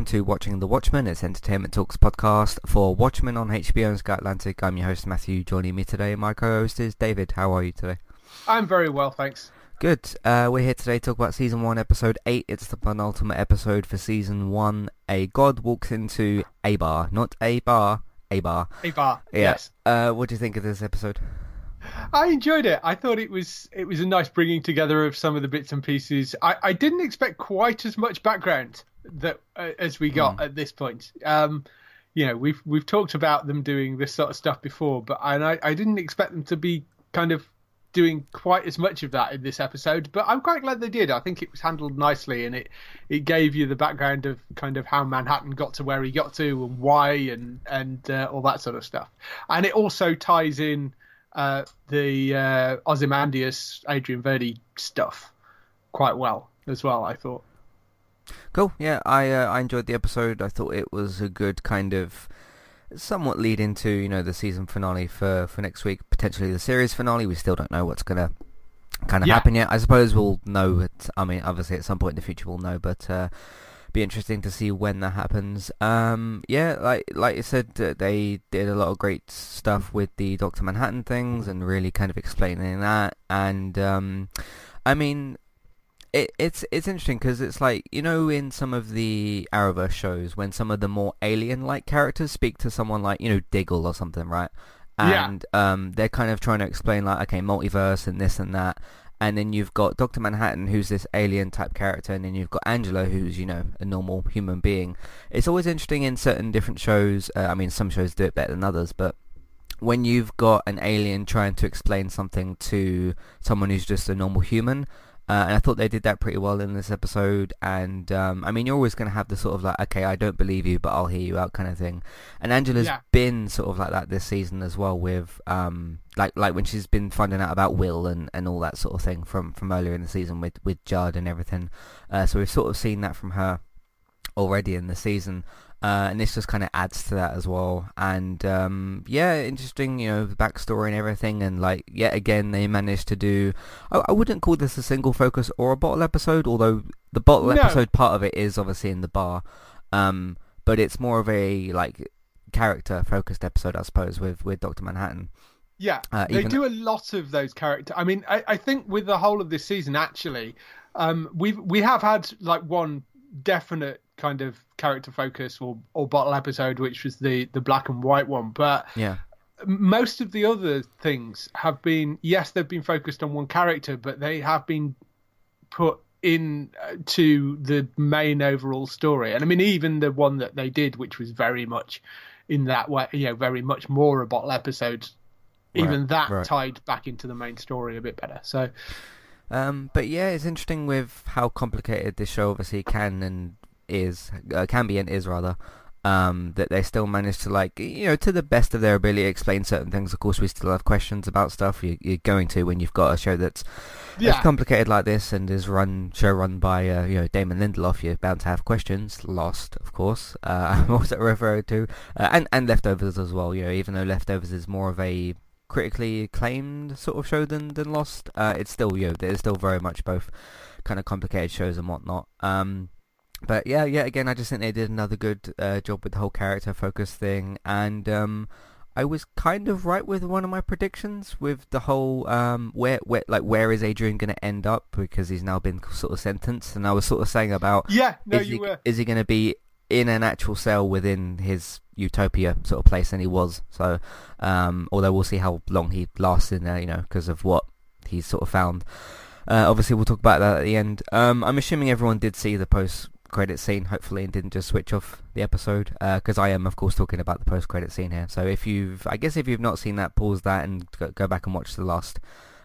welcome to Watching the Watchmen. It's Entertainment Talks podcast for Watchmen on HBO and Sky Atlantic. I'm your host Matthew. Joining me today, my co-host is David. How are you today? I'm very well, thanks. Good. Uh, we're here today to talk about season one, episode eight. It's the penultimate episode for season one. A god walks into a bar, not a bar, a bar. A bar. Yeah. Yes. Uh, what do you think of this episode? I enjoyed it. I thought it was it was a nice bringing together of some of the bits and pieces. I, I didn't expect quite as much background that uh, as we got Hmm. at this point. Um, you know, we've we've talked about them doing this sort of stuff before, but and I, I didn't expect them to be kind of doing quite as much of that in this episode. But I'm quite glad they did. I think it was handled nicely, and it it gave you the background of kind of how Manhattan got to where he got to and why and and uh, all that sort of stuff. And it also ties in uh, the uh, Ozymandias, Adrian Verdi stuff quite well as well. I thought. Cool. Yeah, I uh, I enjoyed the episode. I thought it was a good kind of somewhat lead into you know the season finale for for next week, potentially the series finale. We still don't know what's gonna kind of Yeah. happen yet. I suppose we'll know. At, I mean, obviously at some point in the future we'll know, but. Uh, be interesting to see when that happens. Um, yeah, like like you said, they did a lot of great stuff with the Doctor Manhattan things and really kind of explaining that. And um, I mean, it, it's it's interesting because it's like you know in some of the Arrowverse shows when some of the more alien-like characters speak to someone like you know Diggle or something, right? Yeah. And um, they're kind of trying to explain like okay, multiverse and this and that. And then you've got Doctor Manhattan, who's this alien type character, and then you've got Angela, who's you know a normal human being. It's always interesting in certain different shows. Uh, I mean, some shows do it better than others, but when you've got an alien trying to explain something to someone who's just a normal human, uh, and I thought they did that pretty well in this episode. And um, I mean, you're always going to have the sort of like, okay, I don't believe you, but I'll hear you out kind of thing. And Angela's Yeah. been sort of like that this season as well, with um, like like when she's been finding out about Will and, and all that sort of thing from from earlier in the season with with Judd and everything. Uh, so we've sort of seen that from her already in the season. Uh, and this just kind of adds to that as well. And um, yeah, interesting, you know, the backstory and everything. And like, yet again, they managed to do. I, I wouldn't call this a single focus or a bottle episode, although the bottle No. episode part of it is obviously in the bar. Um, but it's more of a like character focused episode, I suppose, with with Doctor Manhattan. Yeah, Uh, they do a lot of those character. I mean, I, I think with the whole of this season, actually, um, we've we have had like one definite kind of character focus or or bottle episode, which was the the black and white one. But Yeah, most of the other things have been yes, they've been focused on one character, but they have been put in uh, to the main overall story. And I mean, even the one that they did, which was very much in that way, you know, very much more a bottle episode. Even that right. tied back into the main story a bit better. So Um, but yeah, it's interesting with how complicated this show obviously can and is, uh, can be and is rather, um, that they still manage to like, you know, to the best of their ability explain certain things. Of course, we still have questions about stuff. You, you're going to when you've got a show that's as yeah, complicated like this and is run show run by uh, you know Damon Lindelof. You're bound to have questions. Lost, of course. Uh, I'm also referring to uh, and and Leftovers as well. You know, even though Leftovers is more of a critically acclaimed sort of show than than Lost, uh, it's still you know there's still very much both kind of complicated shows and whatnot. Um, but yeah, yeah. Again, I just think they did another good uh, job with the whole character focus thing, and um, I was kind of right with one of my predictions with the whole um, where where like where is Adrian going to end up because he's now been sort of sentenced, and I was sort of saying about yeah. No, is you he, were. is he going to be in an actual cell within his utopia sort of place and he was so um although we'll see how long he lasts in there you know because of what he's sort of found uh, obviously we'll talk about that at the end um i'm assuming everyone did see the post credit scene hopefully and didn't just switch off the episode because i am of course talking about the post credit scene here. So if you've i guess if you've not seen that pause that and go, go back and watch the last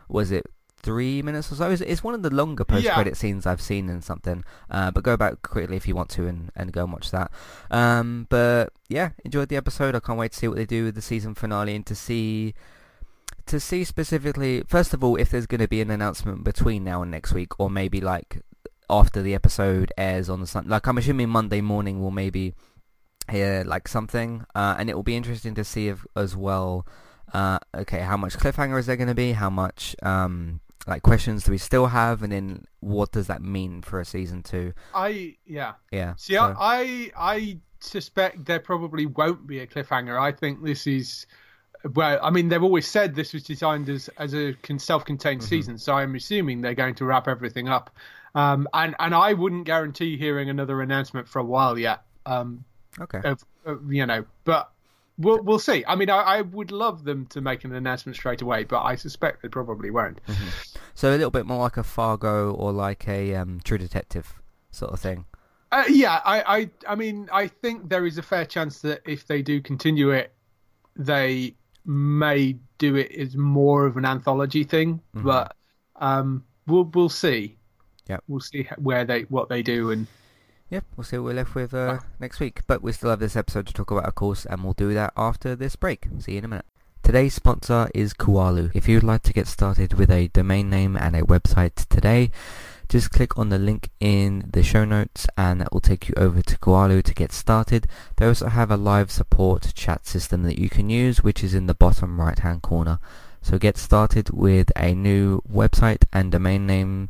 was it three minutes or so? It's, it's one of the longer post credit scenes i've seen in something uh, but go back quickly if you want to and, and go and watch that. Um, but yeah enjoyed the episode. I can't wait to see what they do with the season finale and to see to see specifically first of all if there's going to be an announcement between now and next week or maybe like after the episode airs on the sun like i'm assuming monday morning will maybe hear like something uh, and it will be interesting to see if, as well uh, okay how much cliffhanger is there going to be how much um, like questions do we still have, and then what does that mean for a season two? I yeah Yeah. See, so- I I suspect there probably won't be a cliffhanger. I think this is well. I mean, they've always said this was designed as as a self-contained Mm-hmm. season, so I'm assuming they're going to wrap everything up. Um, and and I wouldn't guarantee hearing another announcement for a while yet. Um, okay. of, of you know, but. We'll, we'll see. I mean, I, I would love them to make an announcement straight away, but I suspect they probably won't. So a little bit more like a Fargo or like a um, True Detective sort of thing. Uh, yeah, I, I, I mean, I think there is a fair chance that if they do continue it, they may do it as more of an anthology thing. But um, we'll we'll see. Yep. we'll see where they what they do, and Yep, we'll see what we're left with uh, next week. But we still have this episode to talk about, of course, and we'll do that after this break. See you in a minute. Today's sponsor is Kualu. If you'd like to get started with a domain name and a website today, just click on the link in the show notes and that will take you over to Kualu to get started. They also have a live support chat system that you can use, which is in the bottom right hand corner. So get started with a new website and domain name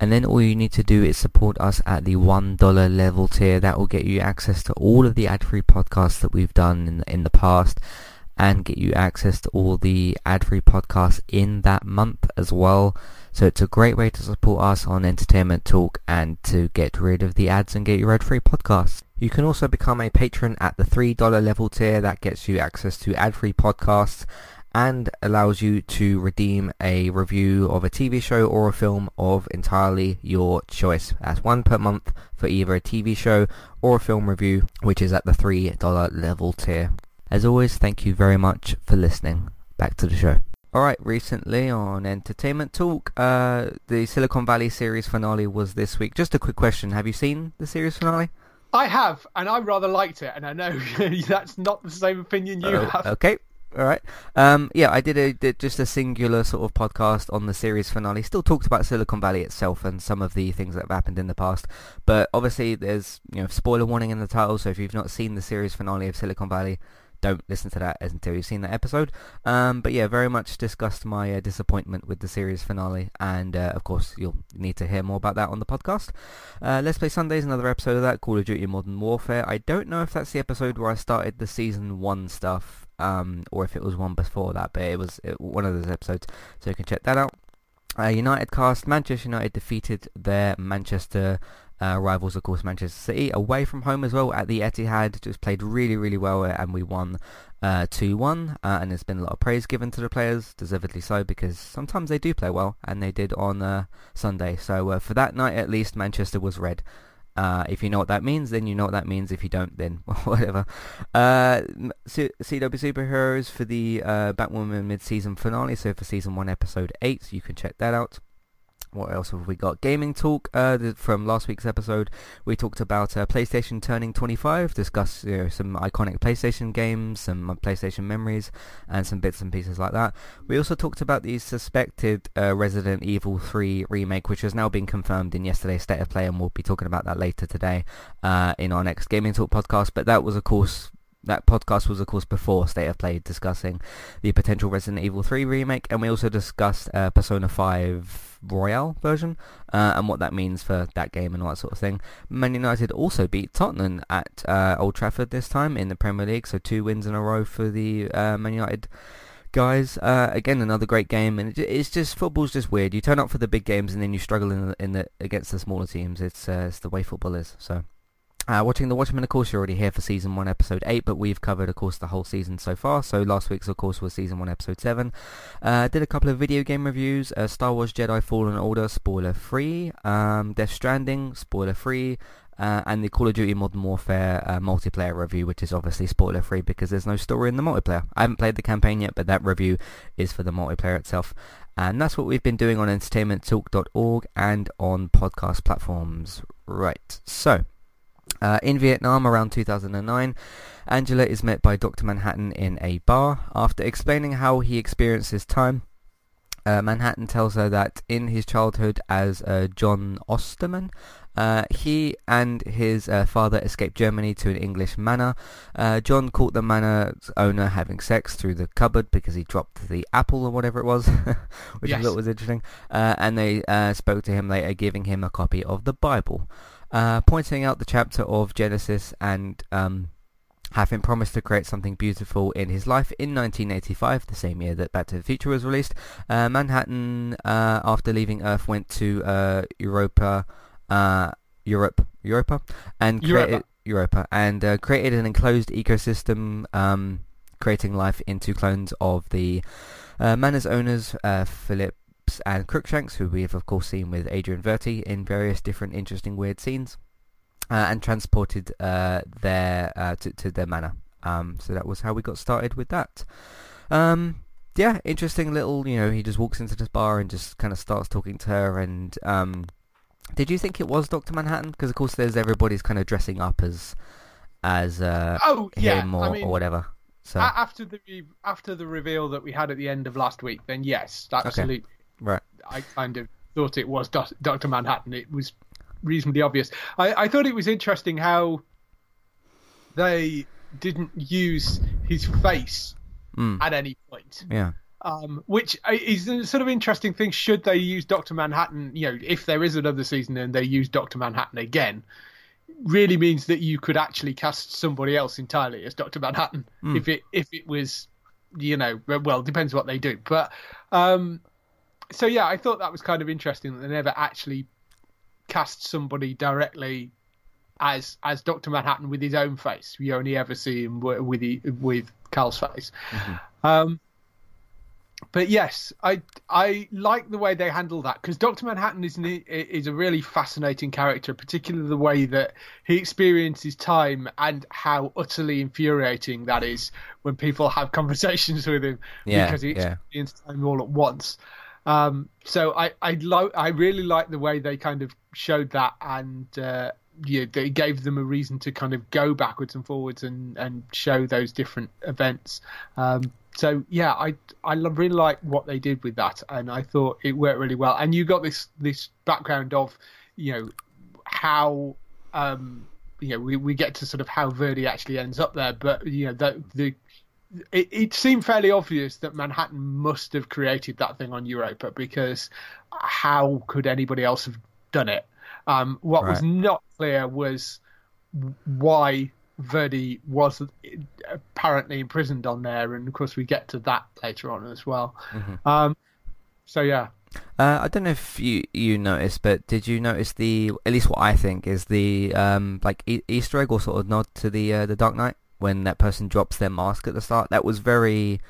And then all you need to do is support us at the $1 level tier. That will get you access to all of the ad-free podcasts that we've done in in the past and get you access to all the ad-free podcasts in that month as well. So it's a great way to support us on Entertainment Talk and to get rid of the ads and get your ad-free podcasts. You can also become a patron at the $3 level tier. That gets you access to ad-free podcasts and allows you to redeem a review of a TV show or a film of entirely your choice. That's one per month for either a TV show or a film review, which is at the $3 level tier. As always, thank you very much for listening. Back to the show. Alright, recently on Entertainment Talk, uh, the Silicon Valley series finale was this week. Just a quick question, have you seen the series finale? I have, and I rather liked it. And I know that's not the same opinion you Oh, have. Okay. All right. Um, yeah, I did a did just a singular sort of podcast on the series finale. Still talked about Silicon Valley itself and some of the things that have happened in the past. But obviously, there's you know spoiler warning in the title. So if you've not seen the series finale of Silicon Valley, don't listen to that until you've seen that episode. Um, but yeah, very much discussed my uh, disappointment with the series finale, and uh, of course you'll need to hear more about that on the podcast. Uh, Let's Play Sundays, another episode of that, Call of Duty Modern Warfare. I don't know if that's the episode where I started the season one stuff, um, or if it was one before that, but it was one of those episodes, so you can check that out. Uh, United cast, Manchester United defeated their Manchester uh, rivals, of course, Manchester City, away from home as well at the Etihad. Just played really, really well, uh, and we won uh, 2-1. Uh, and there's been a lot of praise given to the players, deservedly so, because sometimes they do play well, and they did on uh, Sunday. So for that night, at least, Manchester was red. Uh, if you know what that means, then you know what that means. If you don't, then whatever. Uh, CW Superheroes for the uh, Batwoman mid-season finale. So for season one, episode eight, you can check that out. What else have we got? Gaming talk uh, from last week's episode. We talked about uh, PlayStation turning 25, discussed you know, some iconic PlayStation games, some uh, PlayStation memories, and some bits and pieces like that. We also talked about the suspected uh, Resident Evil 3 remake, which has now been confirmed in yesterday's State of Play, and we'll be talking about that later today uh, in our next Gaming Talk podcast. But that was, of course, that podcast was of course before State of Play discussing the potential Resident Evil 3 remake and we also discussed uh, Persona 5 Royal version uh, and what that means for that game and all that sort of thing. Man United also beat Tottenham at uh, Old Trafford this time in the Premier League so two wins in a row for the uh, Man United guys. Uh, again another great game and it's just football's just weird. You turn up for the big games and then you struggle in the, in the against the smaller teams. It's, uh, it's the way football is so uh, watching The Watchmen, of course, you're already here for Season 1, Episode 8, but we've covered, of course, the whole season so far. So last week's, of course, was Season 1, Episode 7. Uh, did a couple of video game reviews. Uh, Star Wars Jedi Fallen Order, spoiler-free. Um, Death Stranding, spoiler-free. Uh, and the Call of Duty Modern Warfare uh, multiplayer review, which is obviously spoiler-free because there's no story in the multiplayer. I haven't played the campaign yet, but that review is for the multiplayer itself. And that's what we've been doing on entertainmenttalk.org and on podcast platforms. Right, so... Uh, in Vietnam around 2009, Angela is met by Dr. Manhattan in a bar. After explaining how he experienced his time, uh, Manhattan tells her that in his childhood as uh, John Osterman, uh, he and his uh, father escaped Germany to an English manor. Uh, John caught the manor's owner having sex through the cupboard because he dropped the apple or whatever it was, which Yes. I thought was interesting. Uh, and they uh, spoke to him later, giving him a copy of the Bible, uh, pointing out the chapter of Genesis and um, having promised to create something beautiful in his life in 1985, the same year that Back to the Future was released. Uh, Manhattan, uh, after leaving Earth, went to uh, Europa, uh, Europe, Europa, and Europa. created Europa and uh, created an enclosed ecosystem, um, creating life into clones of the uh, manor's owners, uh, Phillips and Crookshanks, who we have of course seen with Adrian Verti in various different interesting weird scenes uh, and transported uh, their uh, to, to their manor. Um, so that was how we got started with that. Um, yeah, interesting little. You know, he just walks into this bar and just kind of starts talking to her. And um, did you think it was Doctor Manhattan? Because of course, there's everybody's kind of dressing up as as uh, Oh yeah, him or, I mean, or whatever. So after the after the reveal that we had at the end of last week, then yes, absolutely. Right, I kind of thought it was Doc- Doctor Manhattan. It was reasonably obvious. I, I thought it was interesting how they didn't use his face mm, at any point. yeah, um, which is a sort of interesting thing. Should they use Doctor Manhattan? You know, if there is another season and they use Doctor Manhattan again, really means that you could actually cast somebody else entirely as Doctor Manhattan. If it if it was, you know, well, depends what they do. But um, so yeah, I thought that was kind of interesting that they never actually cast somebody directly as as Doctor Manhattan with his own face. We only ever see him with with Cal's face. Um, but yes, I I like the way they handle that because Doctor Manhattan is an, is a really fascinating character, particularly the way that he experiences time and how utterly infuriating that is when people have conversations with him Yeah, because he yeah. experiences time all at once. Um, so I I lo- I really like the way they kind of showed that and. Uh, yeah, they gave them a reason to kind of go backwards and forwards and, and show those different events. Um, so yeah, I I really like what they did with that, and I thought it worked really well. And you got this this background of, you know, how um, you know we, we get to sort of how Verdi actually ends up there, but you know the the it, it seemed fairly obvious that Manhattan must have created that thing on Europa because how could anybody else have done it? Um, what was not clear was why Verdi was apparently imprisoned on there, and of course we get to that later on as well. Um, so yeah, Uh, I don't know if you you noticed, but did you notice the at least what I think is the um like e- Easter egg or sort of nod to the uh, the Dark Knight when that person drops their mask at the start? That was very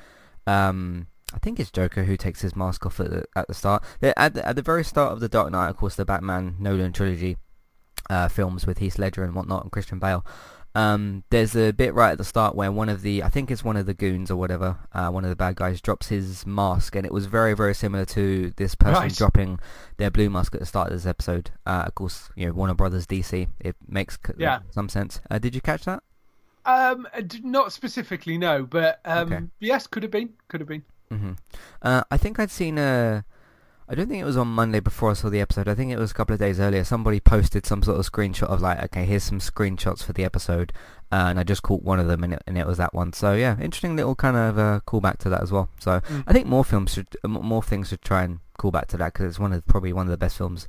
um I think it's Joker who takes his mask off at the, at the start. At the, at the very start of the Dark Knight, of course, the Batman Nolan trilogy uh, films with Heath Ledger and whatnot and Christian Bale. Um, there's a bit right at the start where one of the, I think it's one of the goons or whatever, uh, one of the bad guys drops his mask, and it was very, very similar to this person Right. dropping their blue mask at the start of this episode. Uh, of course, you know Warner Brothers DC. It makes Yeah. some sense. Uh, did you catch that? Um, not specifically no, but um, Okay. yes, could have been, could have been. hmm Uh, I think I'd seen a. I don't think it was on Monday before I saw the episode. I think it was a couple of days earlier. Somebody posted some sort of screenshot of like, okay, here's some screenshots for the episode, uh, and I just caught one of them, and it, and it was that one. So yeah, interesting little kind of uh, callback to that as well. So Mm. I think more films should, more things should try and call back to that because it's one of probably one of the best films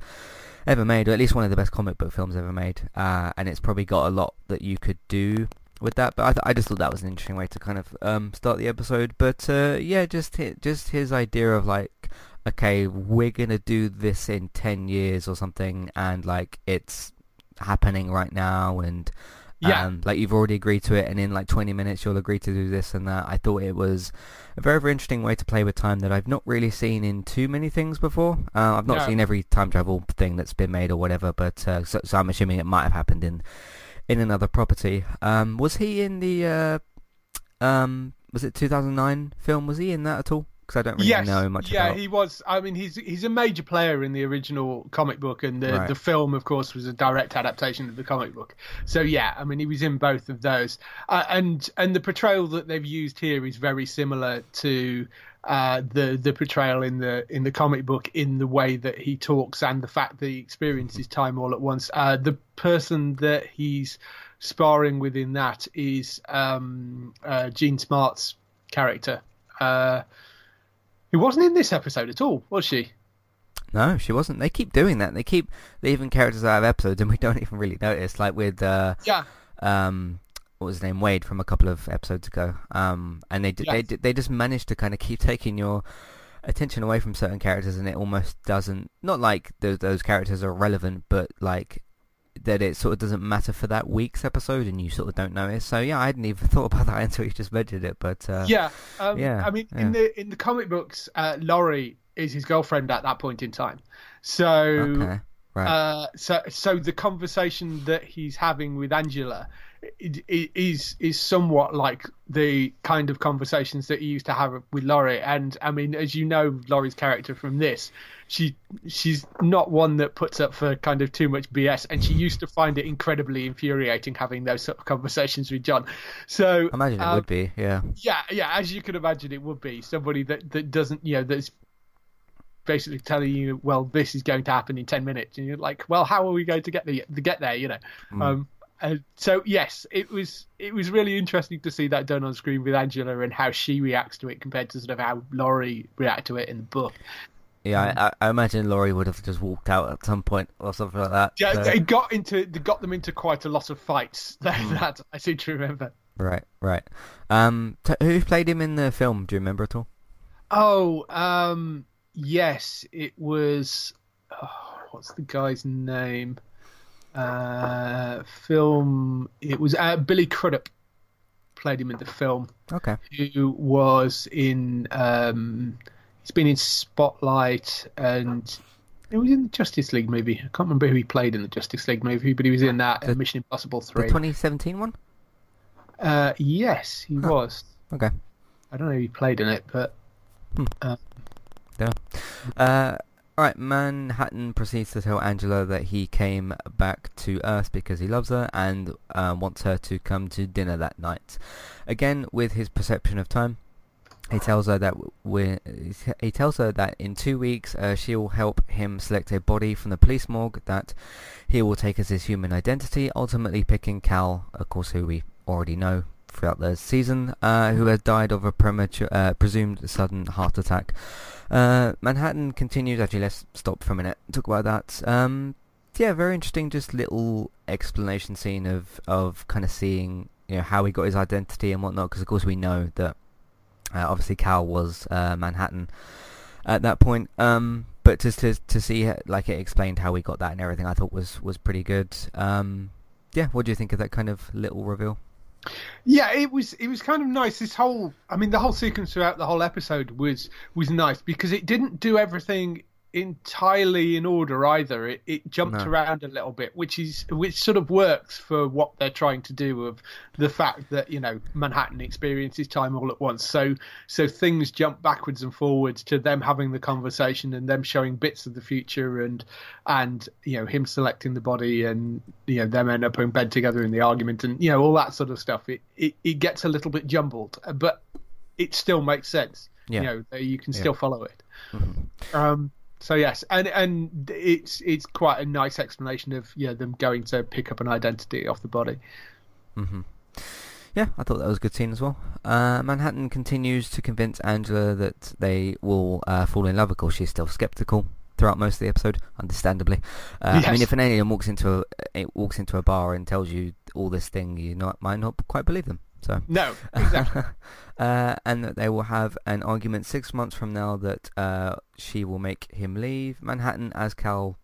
ever made, or at least one of the best comic book films ever made. Uh, and it's probably got a lot that you could do with that. But I, th- I just thought that was an interesting way to kind of um, start the episode. But uh, yeah, just hi- just his idea of like, okay, we're gonna do this in ten years or something, and like it's happening right now, and Yeah. um, like you've already agreed to it, and in like 20 minutes you'll agree to do this and that. I thought it was a very, very interesting way to play with time that I've not really seen in too many things before. Uh, I've not No. seen every time travel thing that's been made or whatever, but uh, so, so I'm assuming it might have happened in in another property. Um, was he in the uh, um, was it 2009 film? Was he in that at all? Because I don't really yes, know much yeah, about. he was. I mean, he's he's a major player in the original comic book, and the Right. the film, of course, was a direct adaptation of the comic book. So yeah, I mean, he was in both of those, uh, and and the portrayal that they've used here is very similar to. Uh, the the portrayal in the in the comic book in the way that he talks and the fact that he experiences time all at once. Uh, the person that he's sparring with in that is um, uh, Jean Smart's character, uh, who wasn't in this episode at all, was she? No, she wasn't. They keep doing that. They keep leaving characters out of episodes, and we don't even really notice. Like with uh, Yeah, um, what was his name, Wade, from a couple of episodes ago. Um, and they d they Yes. d- they just managed to kind of keep taking your attention away from certain characters, and it almost doesn't. Not like those those characters are relevant, but like that it sort of doesn't matter for that week's episode, and you sort of don't notice. So yeah, I hadn't even thought about that until you just mentioned it. But uh, yeah, um, yeah, I mean, yeah. in the in the comic books, uh, Laurie is his girlfriend at that point in time. So, okay, right, uh, so so the conversation that he's having with Angela i- i- is is somewhat like the kind of conversations that he used to have with Laurie. And I mean, as you know, Laurie's character from this, she she's not one that puts up for kind of too much BS, and she used to find it incredibly infuriating having those sort of conversations with John. So I imagine it um, would be. Yeah, yeah, yeah, as you can imagine, it would be somebody that, that doesn't, you know, that's basically telling you, well, this is going to happen in ten minutes, and you're like, well, how are we going to get the, the get there, you know? Um, uh, so yes, it was it was really interesting to see that done on screen with Angela and how she reacts to it compared to sort of how Laurie react to it in the book. yeah. I, I imagine Laurie would have just walked out at some point or something like that. Yeah, so- they got into they got them into quite a lot of fights. That, that I seem to remember. Right, right. Um, t- who played him in the film? Do you remember at all? Oh, um, yes, it was. Oh, what's the guy's name? Uh, film. It was uh, Billy Crudup played him in the film. Okay. Who was in? Um, he's been in Spotlight and. He was in the Justice League movie. I can't remember who he played in the Justice League movie, but he was in that and Mission Impossible The Three. 2017 one? Uh, yes, he was. Okay. I don't know who he played in it, but Yeah. Uh, alright, Manhattan proceeds to tell Angela that he came back to Earth because he loves her and uh, wants her to come to dinner that night. Again, with his perception of time, he tells her that we he tells her that in two weeks uh, she will help him select a body from the police morgue that he will take as his human identity, ultimately picking Cal, of course, who we already know throughout the season, uh, who has died of a premature, uh, presumed sudden heart attack. Uh, Manhattan continues. Actually, let's stop for a minute. Talk about that. Um, yeah, very interesting. Just little explanation scene of of kind of seeing you know how he got his identity and whatnot. Because of course we know that uh, obviously Cal was uh, Manhattan at that point. Um, but just to to see like it explained how we got that and everything, I thought was was pretty good. Um, yeah, what do you think of that kind of little reveal? Yeah, it was it was kind of nice. This whole, I mean, the whole sequence throughout the whole episode was was nice because it didn't do everything entirely in order either. It it jumped No. around a little bit, which is which sort of works for what they're trying to do of the fact that you know Manhattan experiences time all at once. So so things jump backwards and forwards to them having the conversation and them showing bits of the future and and you know him selecting the body and you know them end up in bed together in the argument and you know all that sort of stuff. It it, it gets a little bit jumbled, but it still makes sense. Yeah. You know you can Yeah. still follow it. Mhm. Um, so yes, and and it's it's quite a nice explanation of yeah them going to pick up an identity off the body. hmm Yeah, I thought that was a good scene as well. Uh, Manhattan continues to convince Angela that they will uh, fall in love. Of course, she's still skeptical throughout most of the episode, understandably. Uh, I mean, if an alien walks into a it walks into a bar and tells you all this thing, you not might not quite believe them. So. No, exactly. uh, and that they will have an argument six months from now that uh, she will make him leave Manhattan as Cal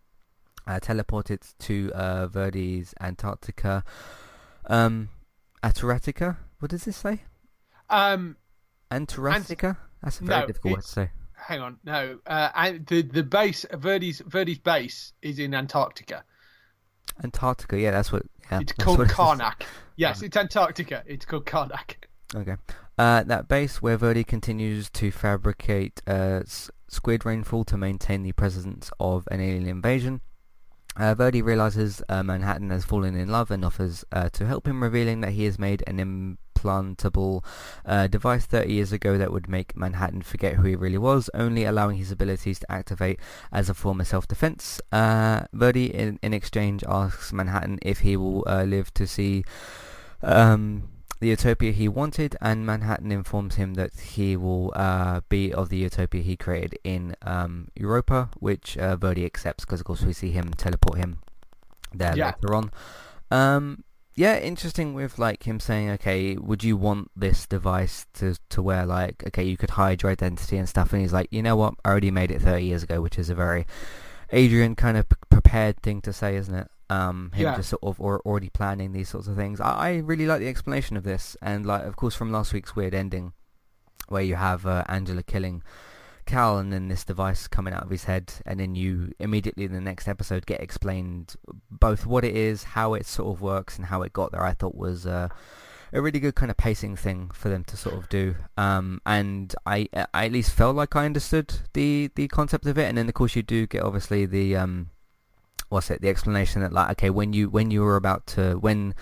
uh, teleported to uh, Verdi's Antarctica. Um, Antarctica? What does this say? um, Antarctica? That's a very no, difficult word to say. hang on, no, uh, and the the base Verdi's Verdi's base is in Antarctica. Antarctica, yeah, that's what. Yeah, It's called it. Karnak. Yes, it's Antarctica. It's called Karnak. Okay. Uh, that base where Verdi continues to fabricate uh, squid rainfall to maintain the presence of an alien invasion. Uh, Verdi realizes uh, Manhattan has fallen in love and offers uh, to help him, revealing that he has made an implantable uh, device 30 years ago that would make Manhattan forget who he really was, only allowing his abilities to activate as a form of self-defense. Uh, Verdi, in, in exchange, asks Manhattan if he will uh, live to see um, the utopia he wanted, and Manhattan informs him that he will uh, be of the utopia he created in um, Europa, which uh, Verdi accepts because, of course, we see him teleport him there yeah. later on. Um, yeah, interesting with like him saying, okay, would you want this device to to where like, okay, you could hide your identity and stuff, and he's like, you know what, I already made it 30 years ago, which is a very Adrian kind of p- prepared thing to say, isn't it? um, him yeah. just sort of or already planning these sorts of things. I, I, really like the explanation of this, and like of course from last week's weird ending, where you have uh, Angela killing Cal, and then this device coming out of his head, and then you immediately in the next episode get explained both what it is, how it sort of works, and how it got there. I thought was. Uh, a really good kind of pacing thing for them to sort of do. Um, and I, I at least felt like I understood the, the concept of it. And then of course you do get obviously the um, what's it? The explanation that like, okay, when you when you were about to when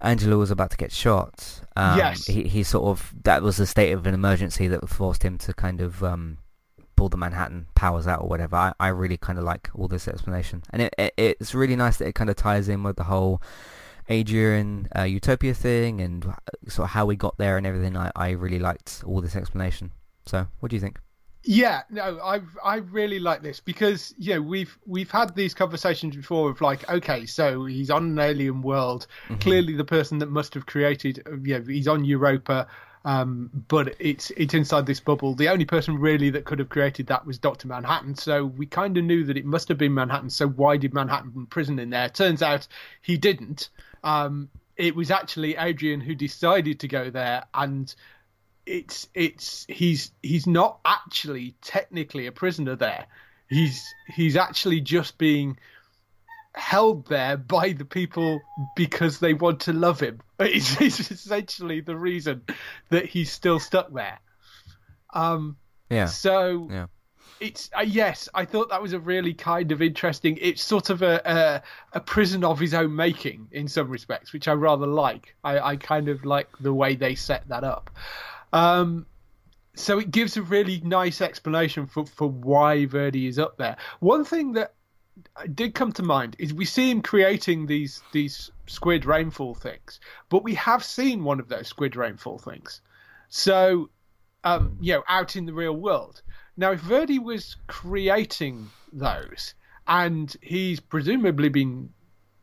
Angela was about to get shot, um, yes, he he sort of that was a state of an emergency that forced him to kind of um, pull the Manhattan powers out or whatever. I, I really kind of like all this explanation, and it, it it's really nice that it kind of ties in with the whole Adrian uh, Utopia thing and sort of how we got there and everything. I I really liked all this explanation. So, what do you think? Yeah, no, I I really like this because you know we've we've had these conversations before of like, okay, so he's on an alien world. Mm-hmm. Clearly, the person that must have created, you know, he's on Europa, um, but it's it's inside this bubble. The only person really that could have created that was Doctor Manhattan. So we kind of knew that it must have been Manhattan. So why did Manhattan prison in there? Turns out he didn't. Um, it was actually Adrian who decided to go there and it's it's he's he's not actually technically a prisoner there. He's he's actually just being held there by the people because they want to love him. It's, it's essentially the reason that he's still stuck there. Um, yeah. So yeah. it's uh, yes, I thought that was a really kind of interesting. It's sort of a, a, a prison of his own making in some respects, which I rather like. I, I kind of like the way they set that up. Um, so it gives a really nice explanation for, for why Verdi is up there. One thing that did come to mind is we see him creating these these squid rainfall things, but we have seen one of those squid rainfall things. So, um, you know, out in the real world. Now, if Verdi was creating those, and he's presumably been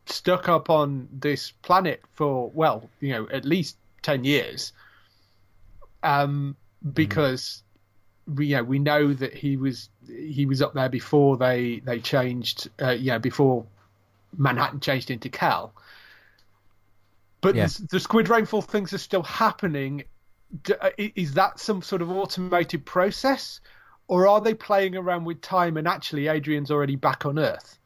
stuck up on this planet for well, you know, at least ten years, um, because we, yeah, we know that he was he was up there before they they changed, uh, yeah, before Manhattan changed into Cal. But yeah. the, the squid rainfall things are still happening. Uh, is that some sort of automated process, or are they playing around with time and actually Adrian's already back on Earth?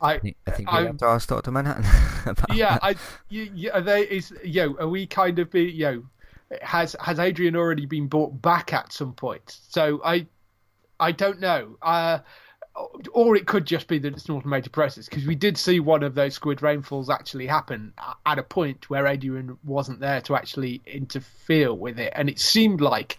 I, I think we have to ask Doctor Manhattan. yeah, I, you, you, are they is you know, are we kind of be you know has has Adrian already been brought back at some point? So I I don't know. Uh, or it could just be that it's an automated process because we did see one of those squid rainfalls actually happen at a point where Adrian wasn't there to actually interfere with it, and it seemed like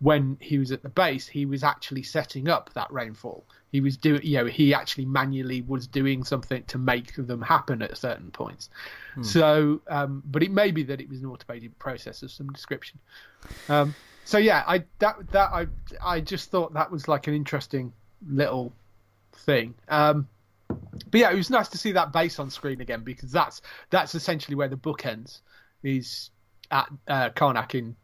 when he was at the base, he was actually setting up that rainfall. He was doing, you know, he actually manually was doing something to make them happen at certain points. Hmm. So, um, but it may be that it was an automated process of some description. Um, so yeah, I that that I I just thought that was like an interesting little thing. Um, but yeah, it was nice to see that base on screen again because that's that's essentially where the book ends. Is at uh, Karnak in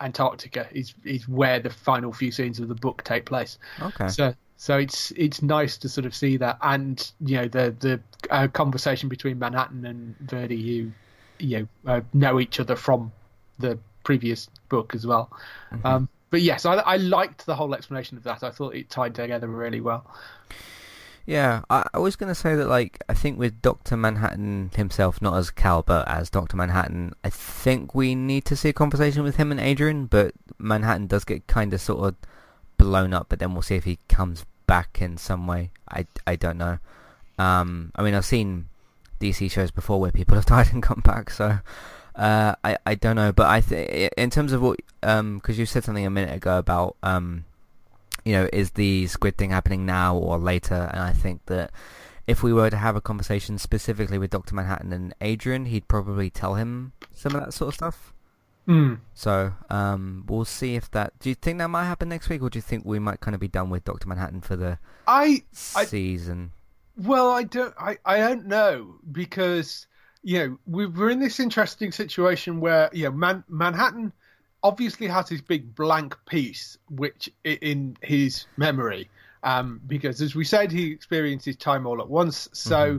Antarctica is is where the final few scenes of the book take place. Okay. So so it's it's nice to sort of see that, and you know the the uh, conversation between Manhattan and Verdi, who you know uh, know each other from the previous book as well. Mm-hmm. Um, but yes, I, I liked the whole explanation of that. I thought it tied together really well. Yeah, I, I was going to say that, like, I think with Dr. Manhattan himself, not as Cal, but as Dr. Manhattan, I think we need to see a conversation with him and Adrian, but Manhattan does get kind of sort of blown up, but then we'll see if he comes back in some way. I, I don't know. Um, I mean, I've seen DC shows before where people have died and come back, so uh, I, I don't know. But I think in terms of what, um, because you said something a minute ago about, um, you know, is the squid thing happening now or later? And I think that if we were to have a conversation specifically with Doctor Manhattan and Adrian, he'd probably tell him some of that sort of stuff. Mm. So um, we'll see if that. Do you think that might happen next week, or do you think we might kind of be done with Doctor Manhattan for the I, I season? Well, I don't. I, I don't know because you know we're in this interesting situation where you know Man, Manhattan obviously has his big blank piece, which in his memory, um, because as we said, he experiences time all at once. So, mm-hmm.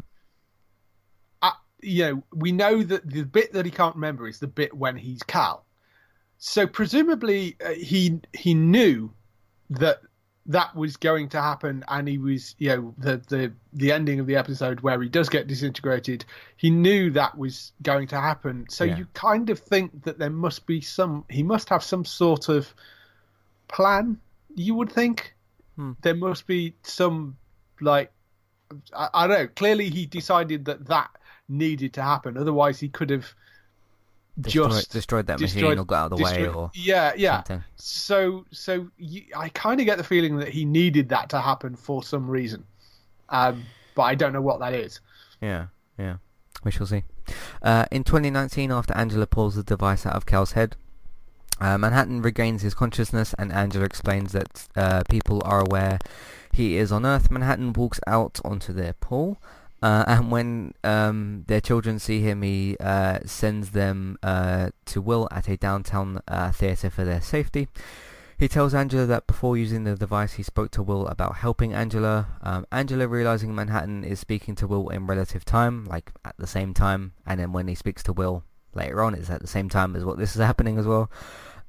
You know, we know that the bit that he can't remember is the bit when he's Cal. So presumably uh, he he knew that that was going to happen and he was you know the the the ending of the episode where he does get disintegrated he knew that was going to happen so yeah. you kind of think that there must be some he must have some sort of plan you would think hmm. there must be some like I, I don't know clearly he decided that that needed to happen. Otherwise he could have destroyed, just destroyed that destroyed, machine or got out of the way or yeah yeah. something. so so you, i kind of get the feeling that he needed that to happen for some reason. Um, but i don't know what that is. Yeah yeah. We shall see. Uh, in 2019 after angela pulls the device out of cal's head uh, Manhattan regains his consciousness and Angela explains that uh, people are aware he is on Earth. Manhattan walks out onto their pool uh, and when um, their children see him, he uh, sends them uh, to Will at a downtown uh, theatre for their safety. He tells Angela that before using the device, he spoke to Will about helping Angela. Um, Angela, realizing Manhattan is speaking to Will in relative time, like at the same time, and then when he speaks to Will later on, it's at the same time as what this is happening as well.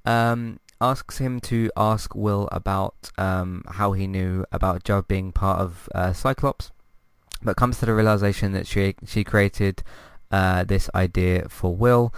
Um, asks him to ask Will about um, how he knew about Jove being part of uh, Cyclops but comes to the realization that she she created uh, this idea for Will.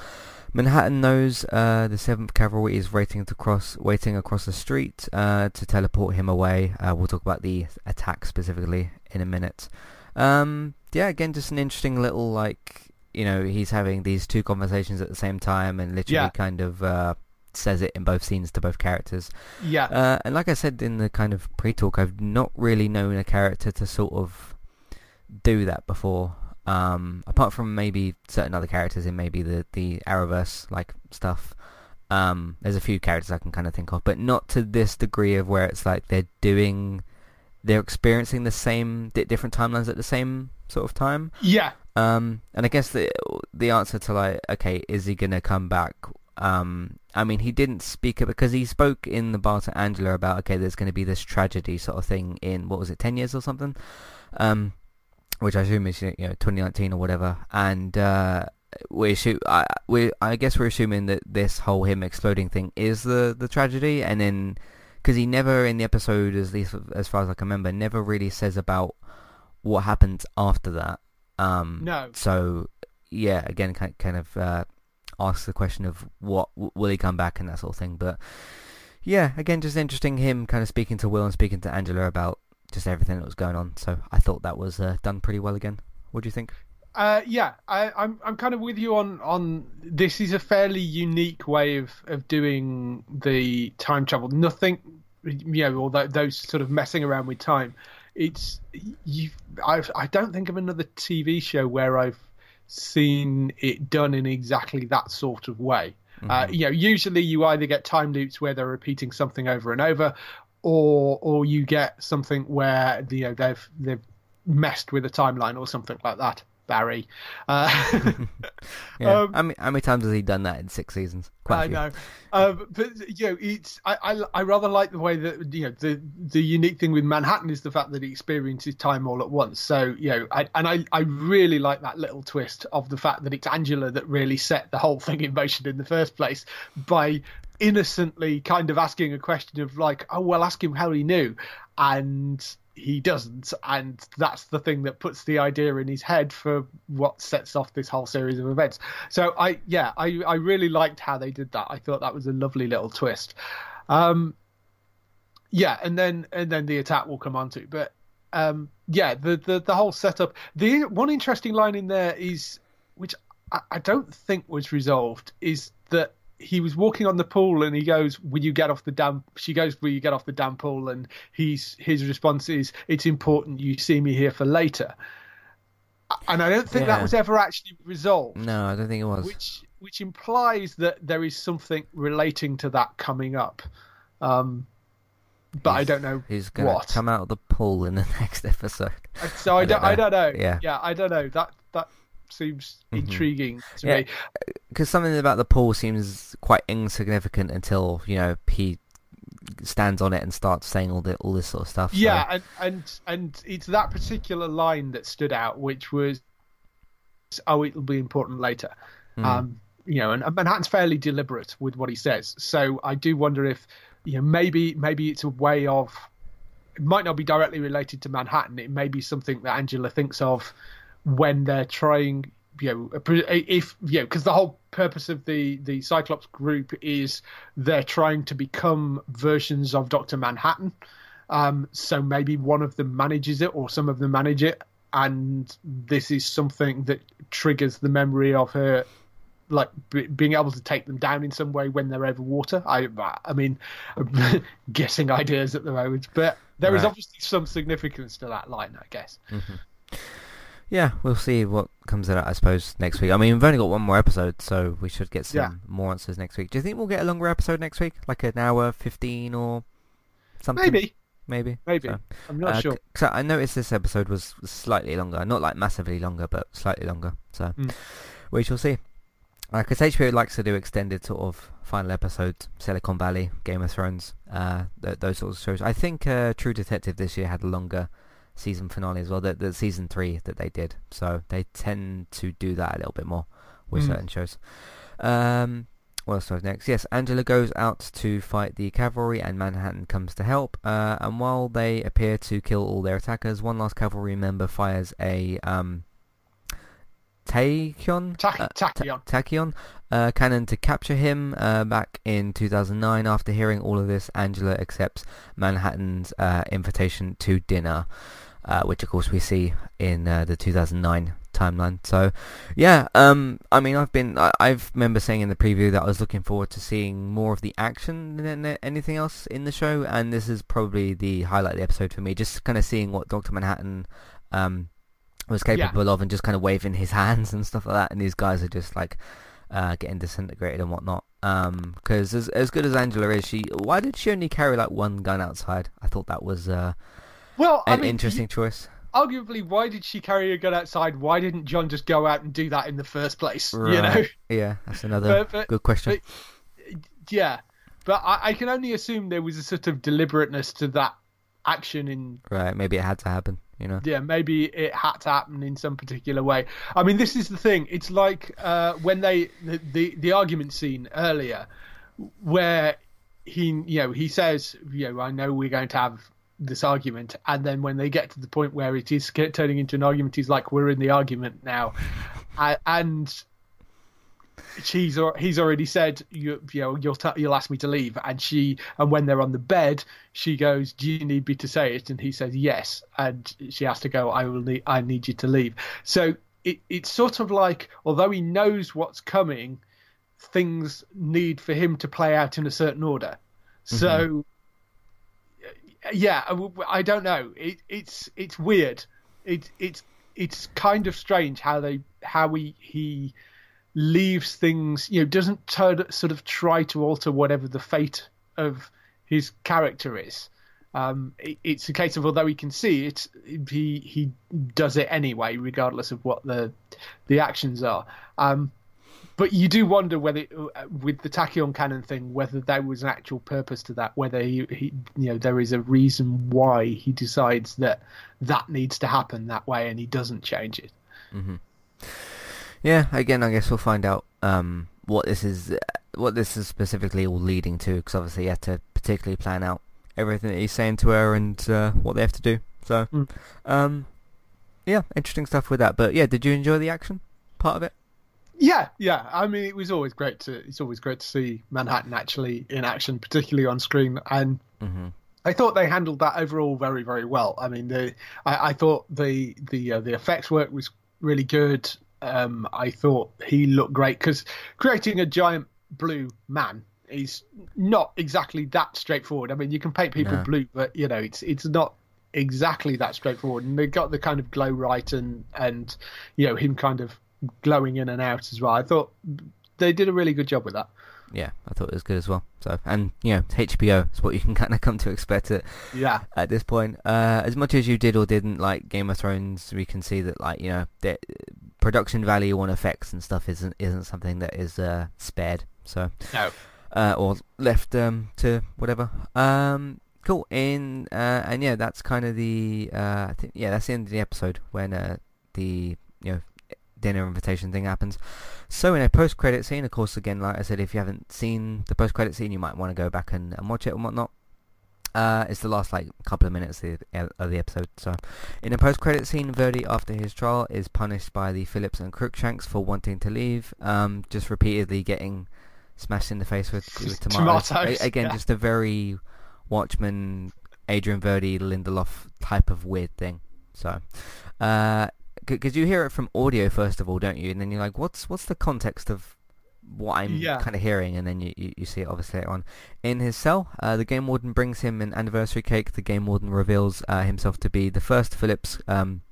Manhattan knows uh, the Seventh Cavalry is waiting to cross, waiting across the street uh, to teleport him away. Uh, we'll talk about the attack specifically in a minute. Um, yeah, again, just an interesting little like you know he's having these two conversations at the same time and literally yeah. kind of uh, says it in both scenes to both characters. Yeah. Uh, and like I said in the kind of pre-talk, I've not really known a character to sort of do that before. Um, apart from maybe certain other characters in maybe the the Arrowverse like stuff. Um, there's a few characters I can kind of think of, but not to this degree of where it's like they're doing, they're experiencing the same different timelines at the same sort of time. Yeah. Um, and I guess the the answer to like, okay, is he gonna come back? Um, I mean, he didn't speak it because he spoke in the bar to Angela about okay, there's going to be this tragedy sort of thing in what was it, ten years or something. Um, which I assume is you know 2019 or whatever, and uh, we assume I we I guess we're assuming that this whole him exploding thing is the the tragedy, and then because he never in the episode, at least as far as I can remember, never really says about what happens after that. Um, no. So yeah, again, kind kind of uh, asks the question of what will he come back and that sort of thing, but. Yeah, again, just interesting him kind of speaking to Will and speaking to Angela about just everything that was going on. So I thought that was uh, done pretty well again. What do you think? Uh, yeah, I, am I'm, I'm kind of with you on on this is a fairly unique way of, of doing the time travel. Nothing, you know, all that, those sort of messing around with time. It's you. I I don't think of another TV show where I've seen it done in exactly that sort of way. Uh, mm-hmm. Uh, you know, usually you either get time loops where they're repeating something over and over, or or you get something where you know they've they've messed with a timeline or something like that. Barry. Uh, yeah. Um, how, many, how, many, times has he done that in six seasons? Quite I know, um, but you know, it's I, I, I rather like the way that you know the the unique thing with Manhattan is the fact that he experiences time all at once. So you know, I, and I I really like that little twist of the fact that it's Angela that really set the whole thing in motion in the first place by innocently kind of asking a question of like, oh well, ask him how he knew, and he doesn't, and that's the thing that puts the idea in his head for what sets off this whole series of events. So I, yeah, I, I really liked how they did that. I thought that was a lovely little twist. Um, yeah, and then and then the attack will come on onto, but um, yeah, the, the the whole setup. The one interesting line in there is, which I, I don't think was resolved, is that he was walking on the pool and he goes, "Will you get off the damn?" She goes, "Will you get off the damn pool?" And he's his response is, "It's important you see me here for later." And I don't think Yeah. that was ever actually resolved, No, I don't think it was. which which implies that there is something relating to that coming up. Um, but I don't know He's gonna what. come out of the pool in the next episode. So I, I don't, don't I don't know. Yeah. yeah, I don't know. That seems Mhm. intriguing to Yeah. me. Because something about the pool seems quite insignificant until you know he stands on it and starts saying all the all this sort of stuff. so- Yeah, and, and and it's that particular line that stood out, which was, "Oh, it'll be important later." Mm. Um, you know, and, and Manhattan's fairly deliberate with what he says, so I do wonder if, you know, maybe maybe it's a way of, it might not be directly related to Manhattan. It may be something that Angela thinks of when they're trying. You know, if you know, because the whole purpose of the the Cyclops group is they're trying to become versions of Doctor Manhattan. Um, so maybe one of them manages it, or some of them manage it, and this is something that triggers the memory of her, like b- being able to take them down in some way when they're over water. I, I mean, guessing ideas at the moment, but there is Right. obviously some significance to that line, I guess. Yeah, we'll see what comes of that, I suppose, next week. I mean, we've only got one more episode, so we should get some Yeah. more answers next week. Do you think we'll get a longer episode next week? Like an hour, 15 or something? Maybe, Maybe. maybe. So, I'm not uh, sure. I noticed this episode was slightly longer. Not like massively longer, but slightly longer. So, Mm. we shall see. Because HBO likes to do extended sort of final episodes, Silicon Valley, Game of Thrones, uh, th- those sorts of shows. I think uh, True Detective this year had a longer season finale as well, the, the season three that they did. So they tend to do that a little bit more with Mm. certain shows. Um, what else do I have next? Yes, Angela goes out to fight the cavalry and Manhattan comes to help. Uh, and while they appear to kill all their attackers, one last cavalry member fires a um, tachyon, Tach- uh, tachyon. tachyon uh, cannon to capture him. Uh, back in 2009, after hearing all of this, Angela accepts Manhattan's uh, invitation to dinner, uh, which of course we see in uh, the 2009 timeline. So, yeah, um, I mean, I've been, I, I've remember saying in the preview that I was looking forward to seeing more of the action than anything else in the show, and this is probably the highlight of the episode for me. Just kind of seeing what Doctor Manhattan, um, was capable of, and just kind of waving his hands and stuff like that, and these guys are just like. Uh, getting disintegrated and whatnot. Um, because as as good as Angela is, she why did she only carry like one gun outside? I thought that was uh, Well, I an mean, interesting choice. arguably, why did she carry a gun outside? Why didn't John just go out and do that in the first place? You know, Yeah, that's another But- but- good question. yeah. But I, I can only assume there was a sort of deliberateness to that action in right, maybe it had to happen. You know. yeah maybe it had to happen in some particular way i mean this is the thing it's like uh, when they the, the the argument scene earlier where he you know he says you know i know we're going to have this argument and then when they get to the point where it is turning into an argument he's like we're in the argument now. And she's he's already said you you know you'll you'll ask me to leave. And she and when they're on the bed she goes do you need me to say it? And he says yes. And she has to go I will need I need you to leave. So it it's sort of like although he knows what's coming things need for him to play out in a certain order. So mm-hmm. Yeah I- I don't know it it's it's weird it it's it's kind of strange how they how he he leaves things, you know, doesn't sort of try to alter whatever the fate of his character is. Um, it, it's a case of although he can see it, he he does it anyway, regardless of what the the actions are. Um, but you do wonder whether, uh, with the tachyon cannon thing, whether there was an actual purpose to that, whether he, he you know, there is a reason why he decides that that needs to happen that way, and he doesn't change it. Yeah, again, I guess we'll find out um, what this is, what this is specifically all leading to, because obviously he had to particularly plan out everything that he's saying to her and uh, what they have to do So, Mm. um, yeah, interesting stuff with that. But yeah, did you enjoy the action part of it? Yeah, yeah. I mean, it was always great to it's always great to see Manhattan actually in action, particularly on screen. And Mm-hmm. I thought they handled that overall very, very well. I mean, the I, I thought the the uh, the effects work was really good. Um, I thought he looked great because creating a giant blue man is not exactly that straightforward. I mean, you can paint people No. blue, but you know, it's it's not exactly that straightforward. And they got the kind of glow right and and you know him kind of glowing in and out as well. I thought they did a really good job with that. Yeah, I thought it was good as well. So, and you know, HBO is what you can kind of come to expect it Yeah, at this point. Uh, as much as you did or didn't like Game of Thrones, we can see that like you know, the production value on effects and stuff isn't isn't something that is uh, spared. So, no, uh, or left um, to whatever. Um, cool. In uh, and yeah, that's kind of the uh, I think yeah, that's the end of the episode when uh, the you know dinner invitation thing happens. So in a post credit scene, of course, again, like I said, if you haven't seen the post credit scene, you might want to go back and, and watch it and whatnot. Uh, it's the last like couple of minutes of the, of the episode. So, in a post-credit scene, Verdi, after his trial, is punished by the Phillips and Crookshanks for wanting to leave, um, just repeatedly getting smashed in the face with, with tomatoes. Tomatoes, again, yeah. just a very Watchmen, Adrian Verdi, Lindelof type of weird thing. So, because you hear it from audio first of all, don't you? And then you're like, what's what's the context of what I'm Yeah. kind of hearing? And then you, you, you see it obviously later on. In his cell, uh, the game warden brings him an anniversary cake. The game warden reveals uh, himself to be the first Phillips um,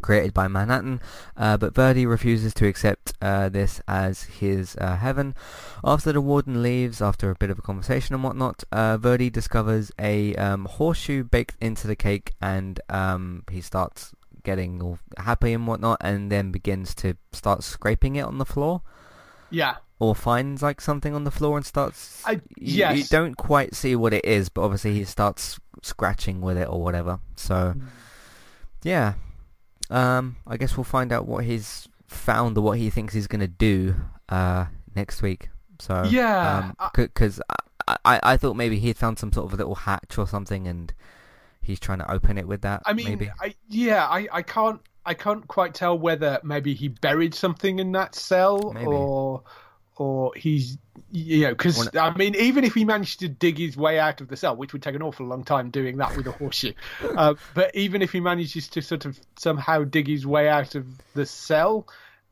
created by Manhattan, uh, but Verdi refuses to accept uh, this as his uh, heaven. After the warden leaves, after a bit of a conversation and whatnot, uh, Verdi discovers a um, horseshoe baked into the cake, and um, he starts getting all happy and whatnot, and then begins to start scraping it on the floor. yeah. Or finds like something on the floor and starts. I- you- you, don't quite see what it is, but obviously he starts scratching with it or whatever. So, yeah, um, I guess we'll find out what he's found or what he thinks he's gonna do uh, next week. So Yeah, um, I- because I, I I thought maybe he'd found some sort of a little hatch or something, and he's trying to open it with that. I mean, maybe. I, yeah, I, I can't I can't quite tell whether maybe he buried something in that cell Maybe. or or he's you know because I mean even if he managed to dig his way out of the cell, which would take an awful long time doing that with a horseshoe, uh, but even if he manages to sort of somehow dig his way out of the cell.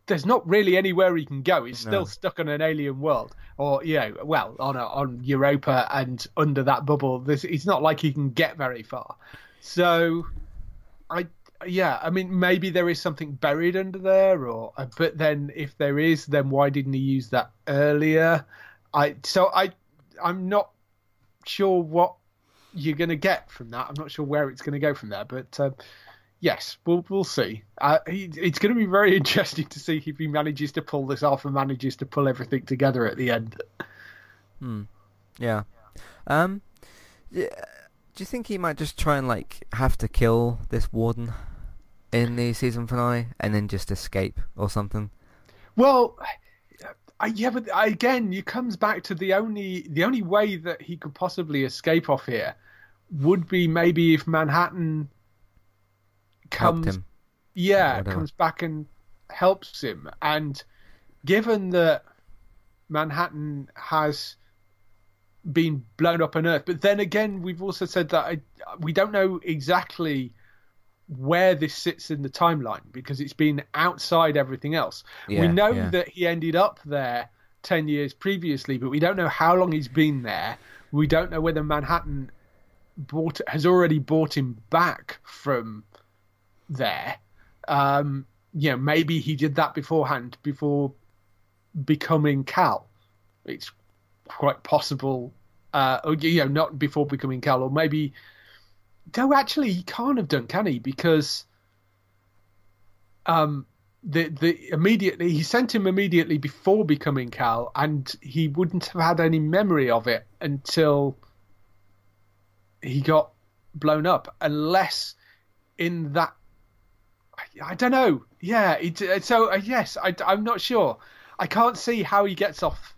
There's not really anywhere he can go. He's still stuck on an alien world, or you know, well, on a, on Europa and under that bubble. There's, it's not like he can get very far. So, I yeah, I mean maybe there is something buried under there, or uh, but then if there is, then why didn't he use that earlier? I so I I'm not sure what you're going to get from that. I'm not sure where it's going to go from there, but um, yes, we'll we'll see. Uh, he, it's going to be very interesting to see if he manages to pull this off and manages to pull everything together at the end. Hmm. Yeah. Um. yeah, Do you think he might just try and like have to kill this warden in the season finale and then just escape or something? Well, I, yeah, but again, it comes back to the only the only way that he could possibly escape off here would be maybe if Manhattan comes, him. yeah, comes back and helps him. And given that Manhattan has been blown up on Earth, but then again, we've also said that I, we don't know exactly where this sits in the timeline because it's been outside everything else. we know yeah. that he ended up there 10 years previously, but we don't know how long he's been there. We don't know whether Manhattan bought has already bought him back from there. Um, you know, maybe he did that beforehand before becoming Cal. It's quite possible. Uh, you know, not before becoming Cal, or maybe. No, actually, he can't have done, can he? Because um, the the immediately he sent him immediately before becoming Cal, and he wouldn't have had any memory of it until he got blown up, unless in that. I, don't know. Yeah. So uh, yes, I, I'm not sure. I can't see how he gets off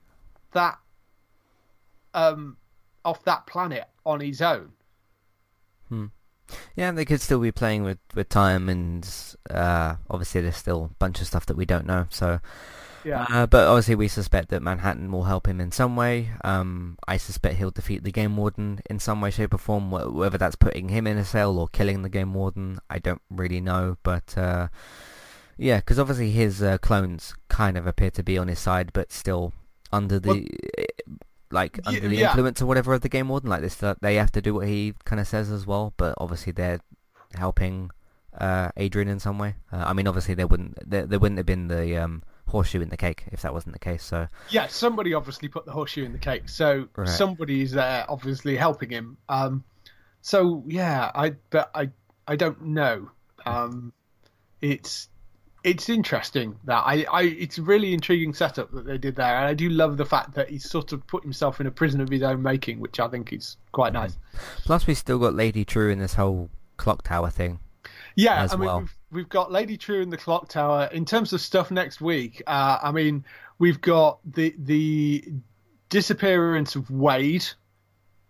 that um off that planet on his own. Hmm. Yeah, they could still be playing with, with time, and uh, obviously there's still a bunch of stuff that we don't know. So, Yeah. uh, but obviously we suspect that Manhattan will help him in some way. Um, I suspect he'll defeat the Game Warden in some way, shape, or form. Whether that's putting him in a cell or killing the Game Warden, I don't really know. But uh, yeah, because obviously his uh, clones kind of appear to be on his side, but still under the. like Y- under the yeah. influence or whatever of the game warden like this they have to do what he kind of says as well but obviously they're helping uh adrian in some way uh, i mean obviously there wouldn't there, there wouldn't have been the um horseshoe in the cake if that wasn't the case so yeah, somebody obviously put the horseshoe in the cake, so Right. somebody's there obviously helping him. Um, so yeah, I but I I don't know. Um, it's it's interesting that I, I it's a really intriguing setup that they did there, and I do love the fact that he's sort of put himself in a prison of his own making, which I think is quite nice. plus we still got lady Trieu in this whole clock tower thing Yeah, as I mean, well. we've, we've got Lady Trieu in the Clock Tower. In terms of stuff next week, uh, I mean, we've got the the disappearance of Wade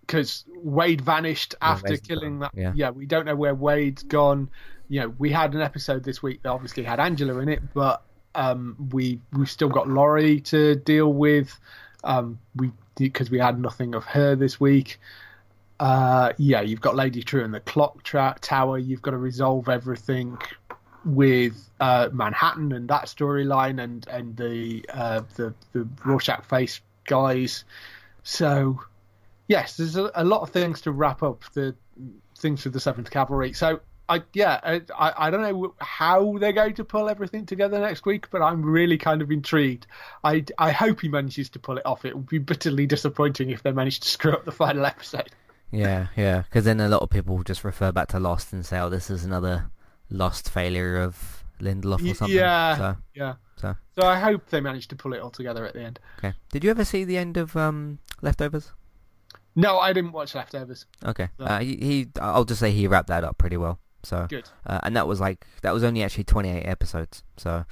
because Wade vanished after Wade's killing that. yeah. we don't know where Wade's gone. You know, we had an episode this week that obviously had Angela in it, but um, we we've still got Laurie to deal with. Um, we because we had nothing of her this week. Uh, yeah, you've got Lady Trieu in the clock tra- tower. You've got to resolve everything with uh, Manhattan and that storyline, and and the uh, the the Rorschach face guys. So yes, there's a, a lot of things to wrap up the things for the Seventh Cavalry. So I yeah, I, I don't know how they're going to pull everything together next week, but I'm really kind of intrigued. I I hope he manages to pull it off. It would be bitterly disappointing if they manage to screw up the final episode. yeah yeah because then a lot of people just refer back to lost and say oh this is another lost failure of lindelof or something yeah. so Yeah. so So I hope they manage to pull it all together at the end. okay did you ever see the end of um leftovers No, I didn't watch Leftovers. okay No. uh, he, he i'll just say he wrapped that up pretty well so Good. uh, and that was like that was only actually 28 episodes. So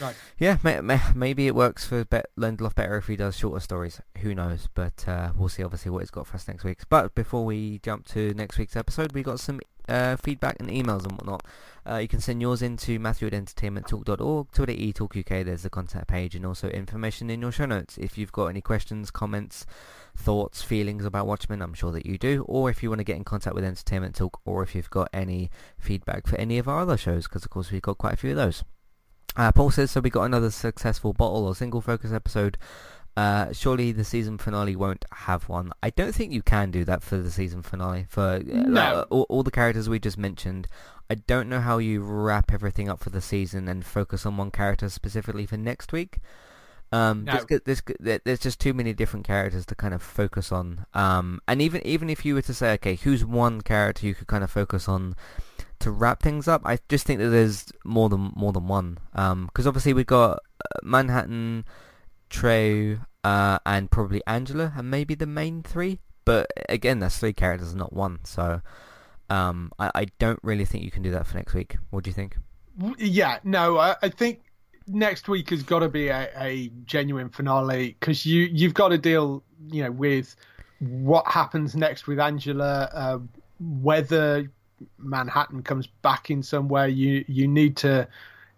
Right. yeah may, may, maybe it works for Bet Lindelof better if he does shorter stories. Who knows? But uh, we'll see obviously what he's got for us next week. But before we jump to next week's episode we got some uh, feedback and emails and whatnot. Uh, you can send yours into matthew at entertainmenttalk.org twitter etalkuk there's the contact page and also information in your show notes. If you've got any questions comments thoughts, feelings about Watchmen, I'm sure that you do, or if you want to get in contact with Entertainment Talk, or if you've got any feedback for any of our other shows, because of course we've got quite a few of those. Uh, Paul says, so we got another successful bottle or single focus episode. Uh, surely the season finale won't have one. I don't think you can do that for the season finale. For uh, No. like, all, all the characters we just mentioned, I don't know how you wrap everything up for the season and focus on one character specifically for next week. Um, No. there's, there's, there's just too many different characters to kind of focus on. Um, and even even if you were to say, okay, who's one character you could kind of focus on to wrap things up, I just think that there's more than more than one. Because obviously we've got uh, Manhattan, Trey, uh, and probably Angela, and maybe the main three. But again, that's three characters, and not one. So um, I, I don't really think you can do that for next week. What do you think? Yeah, no, I, I think next week has got to be a, a genuine finale because you you've got to deal, you know, with what happens next with Angela, uh, whether Manhattan comes back in some way. You you need to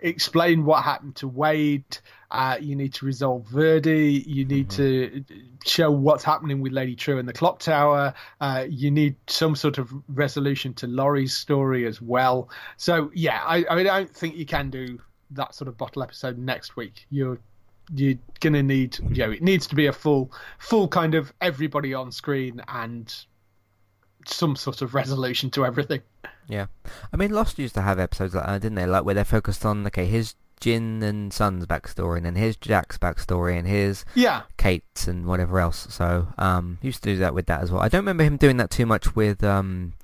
explain what happened to Wade. Uh, you need to resolve Verdi. You need to show what's happening with Lady Trieu and the clock tower. Uh, you need some sort of resolution to Laurie's story as well. So yeah, I, I don't think you can do that sort of bottle episode next week. You're you're gonna need you know it needs to be a full full kind of everybody on screen and some sort of resolution to everything. Yeah, I mean, Lost used to have episodes like that, didn't they? Like where they're focused on okay, here's Jin and Sun's backstory, and then here's Jack's backstory, and here's Yeah, Kate's and whatever else. So um, used to do that with that as well. I don't remember him doing that too much with um,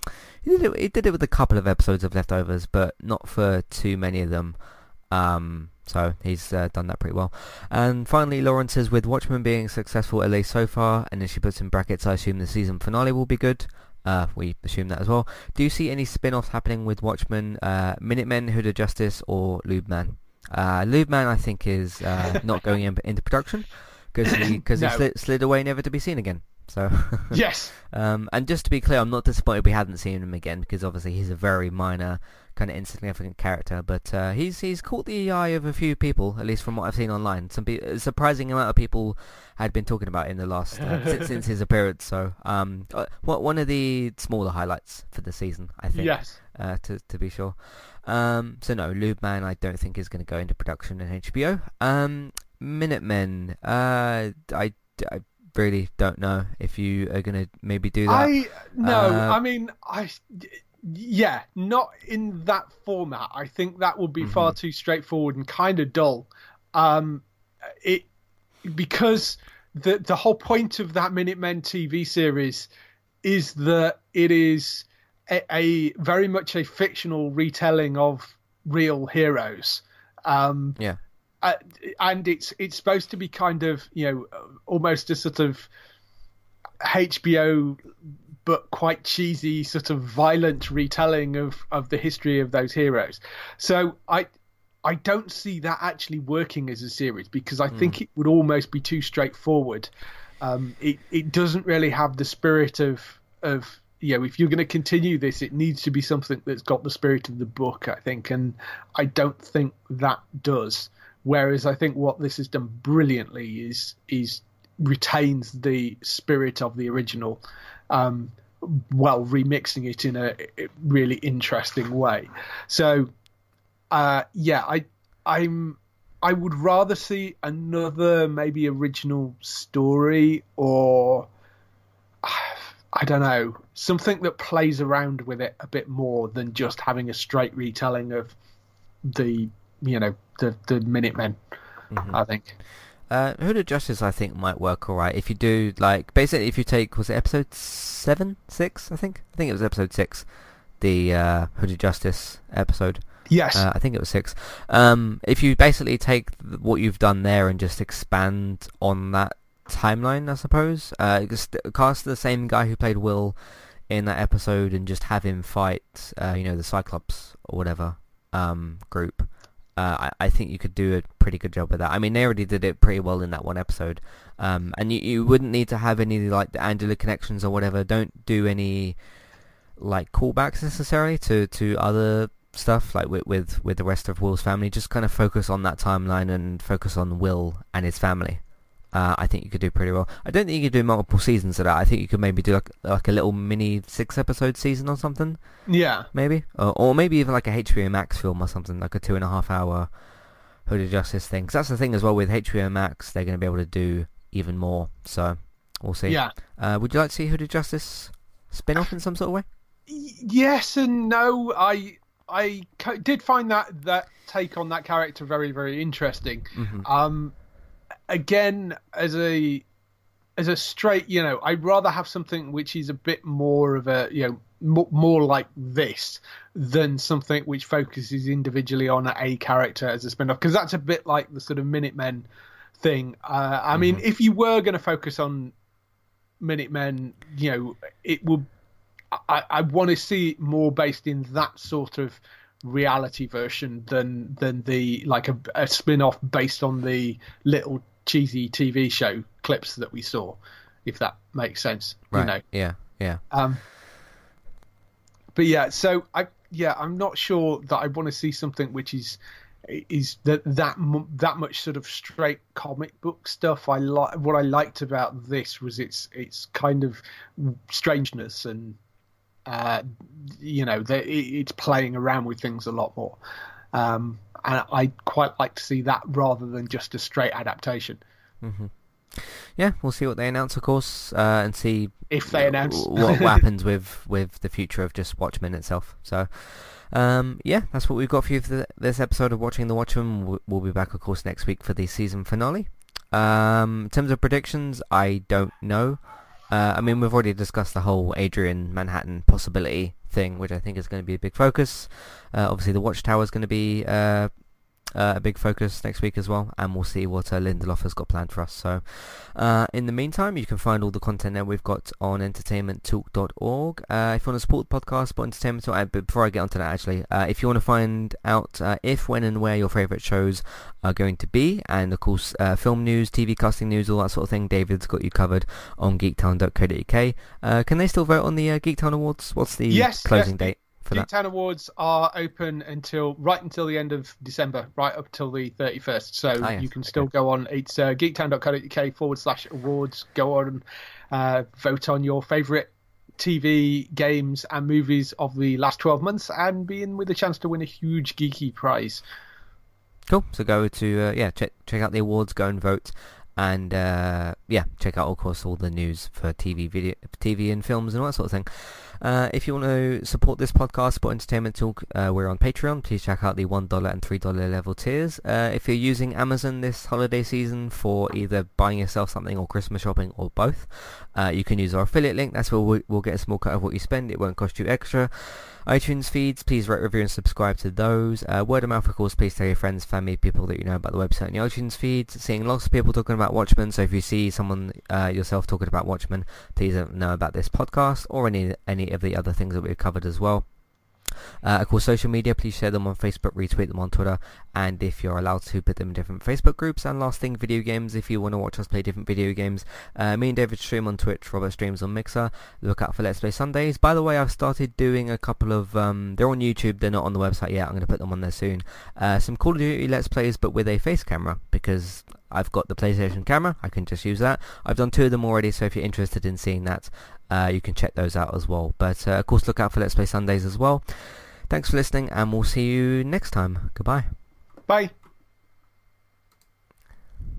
he did it, he did it with a couple of episodes of Leftovers, but not for too many of them. Um, so he's uh, done that pretty well. And finally, Lauren says, with Watchmen being successful at least so far, and then she puts in brackets, I assume the season finale will be good. Uh, we assume that as well. Do you see any spin-offs happening with Watchmen, uh, Minutemen, Hooded Justice, or Lubeman? Uh, Lubeman, I think, is uh, not going in, into production because he, cause he slid, slid away never to be seen again. So yes, um, and just to be clear, I'm not disappointed we hadn't seen him again because obviously he's a very minor, kind of insignificant character. But uh, he's he's caught the eye of a few people, at least from what I've seen online. Some pe- a surprising amount of people had been talking about in the last uh, since, since his appearance. So um, uh, one of the smaller highlights for the season, I think. yes, uh, to to be sure. Um, so no, Lube Man I don't think is going to go into production in HBO. Um, Minutemen, uh, I, I really don't know if you are going to maybe do that. I no, Uh, I mean I. Yeah, not in that format. I think that would be far too straightforward and kind of dull. Um, it because the the whole point of that Minutemen TV series is that it is a, a very much a fictional retelling of real heroes. Um, yeah, uh, and it's it's supposed to be kind of you know almost a sort of HBO but quite cheesy sort of violent retelling of of the history of those heroes. So I I don't see that actually working as a series because I think it would almost be too straightforward. Um, it it doesn't really have the spirit of of you know if you're going to continue this, it needs to be something that's got the spirit of the book. I think, and I don't think that does. Whereas I think what this has done brilliantly is is retains the spirit of the original, um, while remixing it in a really interesting way. So, uh, yeah, I I'm I would rather see another maybe original story or I don't know something that plays around with it a bit more than just having a straight retelling of the you know the the Minutemen. I think. Uh, Hooded Justice I think might work alright if you do like basically if you take was it episode seven, six? I think I think it was episode six, the uh, Hooded Justice episode. Yes. Uh, I think it was six. Um, if you basically take what you've done there and just expand on that timeline, I suppose, uh, just cast the same guy who played Will in that episode and just have him fight, uh, you know, the Cyclops or whatever um, group. Uh, I, I think you could do a pretty good job with that. I mean, they already did it pretty well in that one episode, um, and you, you wouldn't need to have any like the Angela connections or whatever. Don't do any like callbacks necessarily to, to other stuff like with, with with the rest of Will's family. Just kind of focus on that timeline and focus on Will and his family. Uh, I think you could do pretty well. I don't think you could do multiple seasons of that. I think you could maybe do like like a little mini six episode season or something, yeah. maybe, or, or maybe even like a HBO Max film or something, like a two and a half hour Hooded Justice thing. 'Cause that's the thing as well with HBO Max, they're going to be able to do even more. So we'll see. Yeah. Uh, would you like to see Hooded Justice spin off in some sort of way? Yes and no. I I did find that that take on that character very very interesting. Um, again, as a as a straight, you know, I'd rather have something which is a bit more of a you know more, more like this than something which focuses individually on a character as a spin-off because that's a bit like the sort of Minutemen thing. Uh, I mean, if you were going to focus on Minutemen, you know, it would. I, I want to see it more based in that sort of reality version than than the like a, a spin-off based on the little cheesy TV show clips that we saw, if that makes sense. Right. You know. Yeah. Yeah. Um, but yeah, so I yeah I'm not sure that I want to see something which is is that that that much sort of straight comic book stuff. I like what I liked about this was its its kind of strangeness and uh, you know that it's playing around with things a lot more. Um, and I quite like to see that rather than just a straight adaptation. Yeah, we'll see what they announce, of course, uh, and see If they announce. what, what happens with, with the future of just Watchmen itself. So, um, yeah, that's what we've got for you for this episode of Watching the Watchmen. We'll, we'll be back, of course, next week for the season finale. Um, in terms of predictions, I don't know. Uh, I mean, we've already discussed the whole Adrian Manhattan possibility thing, which I think is going to be a big focus. Uh, obviously, the Watchtower is going to be uh, uh, a big focus next week as well, and we'll see what uh, Lindelof has got planned for us. So, uh, in the meantime, you can find all the content that we've got on entertainmenttalk.org. Uh, if you want to support the podcast, but entertainment talk. Uh, but before I get onto that, actually, uh, if you want to find out uh, if, when, and where your favourite shows are going to be, and of course, uh, film news, TV casting news, all that sort of thing, David's got you covered on geektown.co.uk. Uh, can they still vote on the uh, Geektown Awards? What's the Yes, closing yes. date for that? Geektown Awards are open until right until the end of December, right up till the 31st. So Ah, yes, you can okay. still go on. It's uh, geektown.co.uk forward slash awards. Go on and uh, vote on your favourite TV, games, and movies of the last 12 months and be in with a chance to win a huge geeky prize. Cool. So go to uh, yeah check check out the awards, go and vote, and uh, yeah check out of course all the news for TV, video, TV and films and all that sort of thing. Uh, if you want to support this podcast, Sport Entertainment Talk, uh, we're on Patreon. Please check out the one dollar and three dollar level tiers. Uh, if you're using Amazon this holiday season for either buying yourself something or Christmas shopping or both, uh, you can use our affiliate link. That's where we, we'll get a small cut of what you spend. It won't cost you extra. iTunes feeds, please rate, review, and subscribe to those. Uh, word of mouth, of course, please tell your friends, family, people that you know about the website and the iTunes feeds. Seeing lots of people talking about Watchmen, so if you see someone uh, yourself talking about Watchmen, please let them know about this podcast or any any any of the other things that we've covered as well. Uh, of course, social media, please share them on Facebook, retweet them on Twitter, and if you're allowed to, put them in different Facebook groups. And last thing, video games. If you want to watch us play different video games, uh, me and David stream on Twitch, Robert streams on Mixer. Look out for Let's Play Sundays. By the way, I've started doing a couple of, um, they're on YouTube, they're not on the website yet, I'm going to put them on there soon. Uh, some Call of Duty Let's Plays, but with a face camera, because I've got the PlayStation camera, I can just use that. I've done two of them already, so if you're interested in seeing that, uh, you can check those out as well. But uh, of course, look out for Let's Play Sundays as well. Thanks for listening, and we'll see you next time. Goodbye. Bye.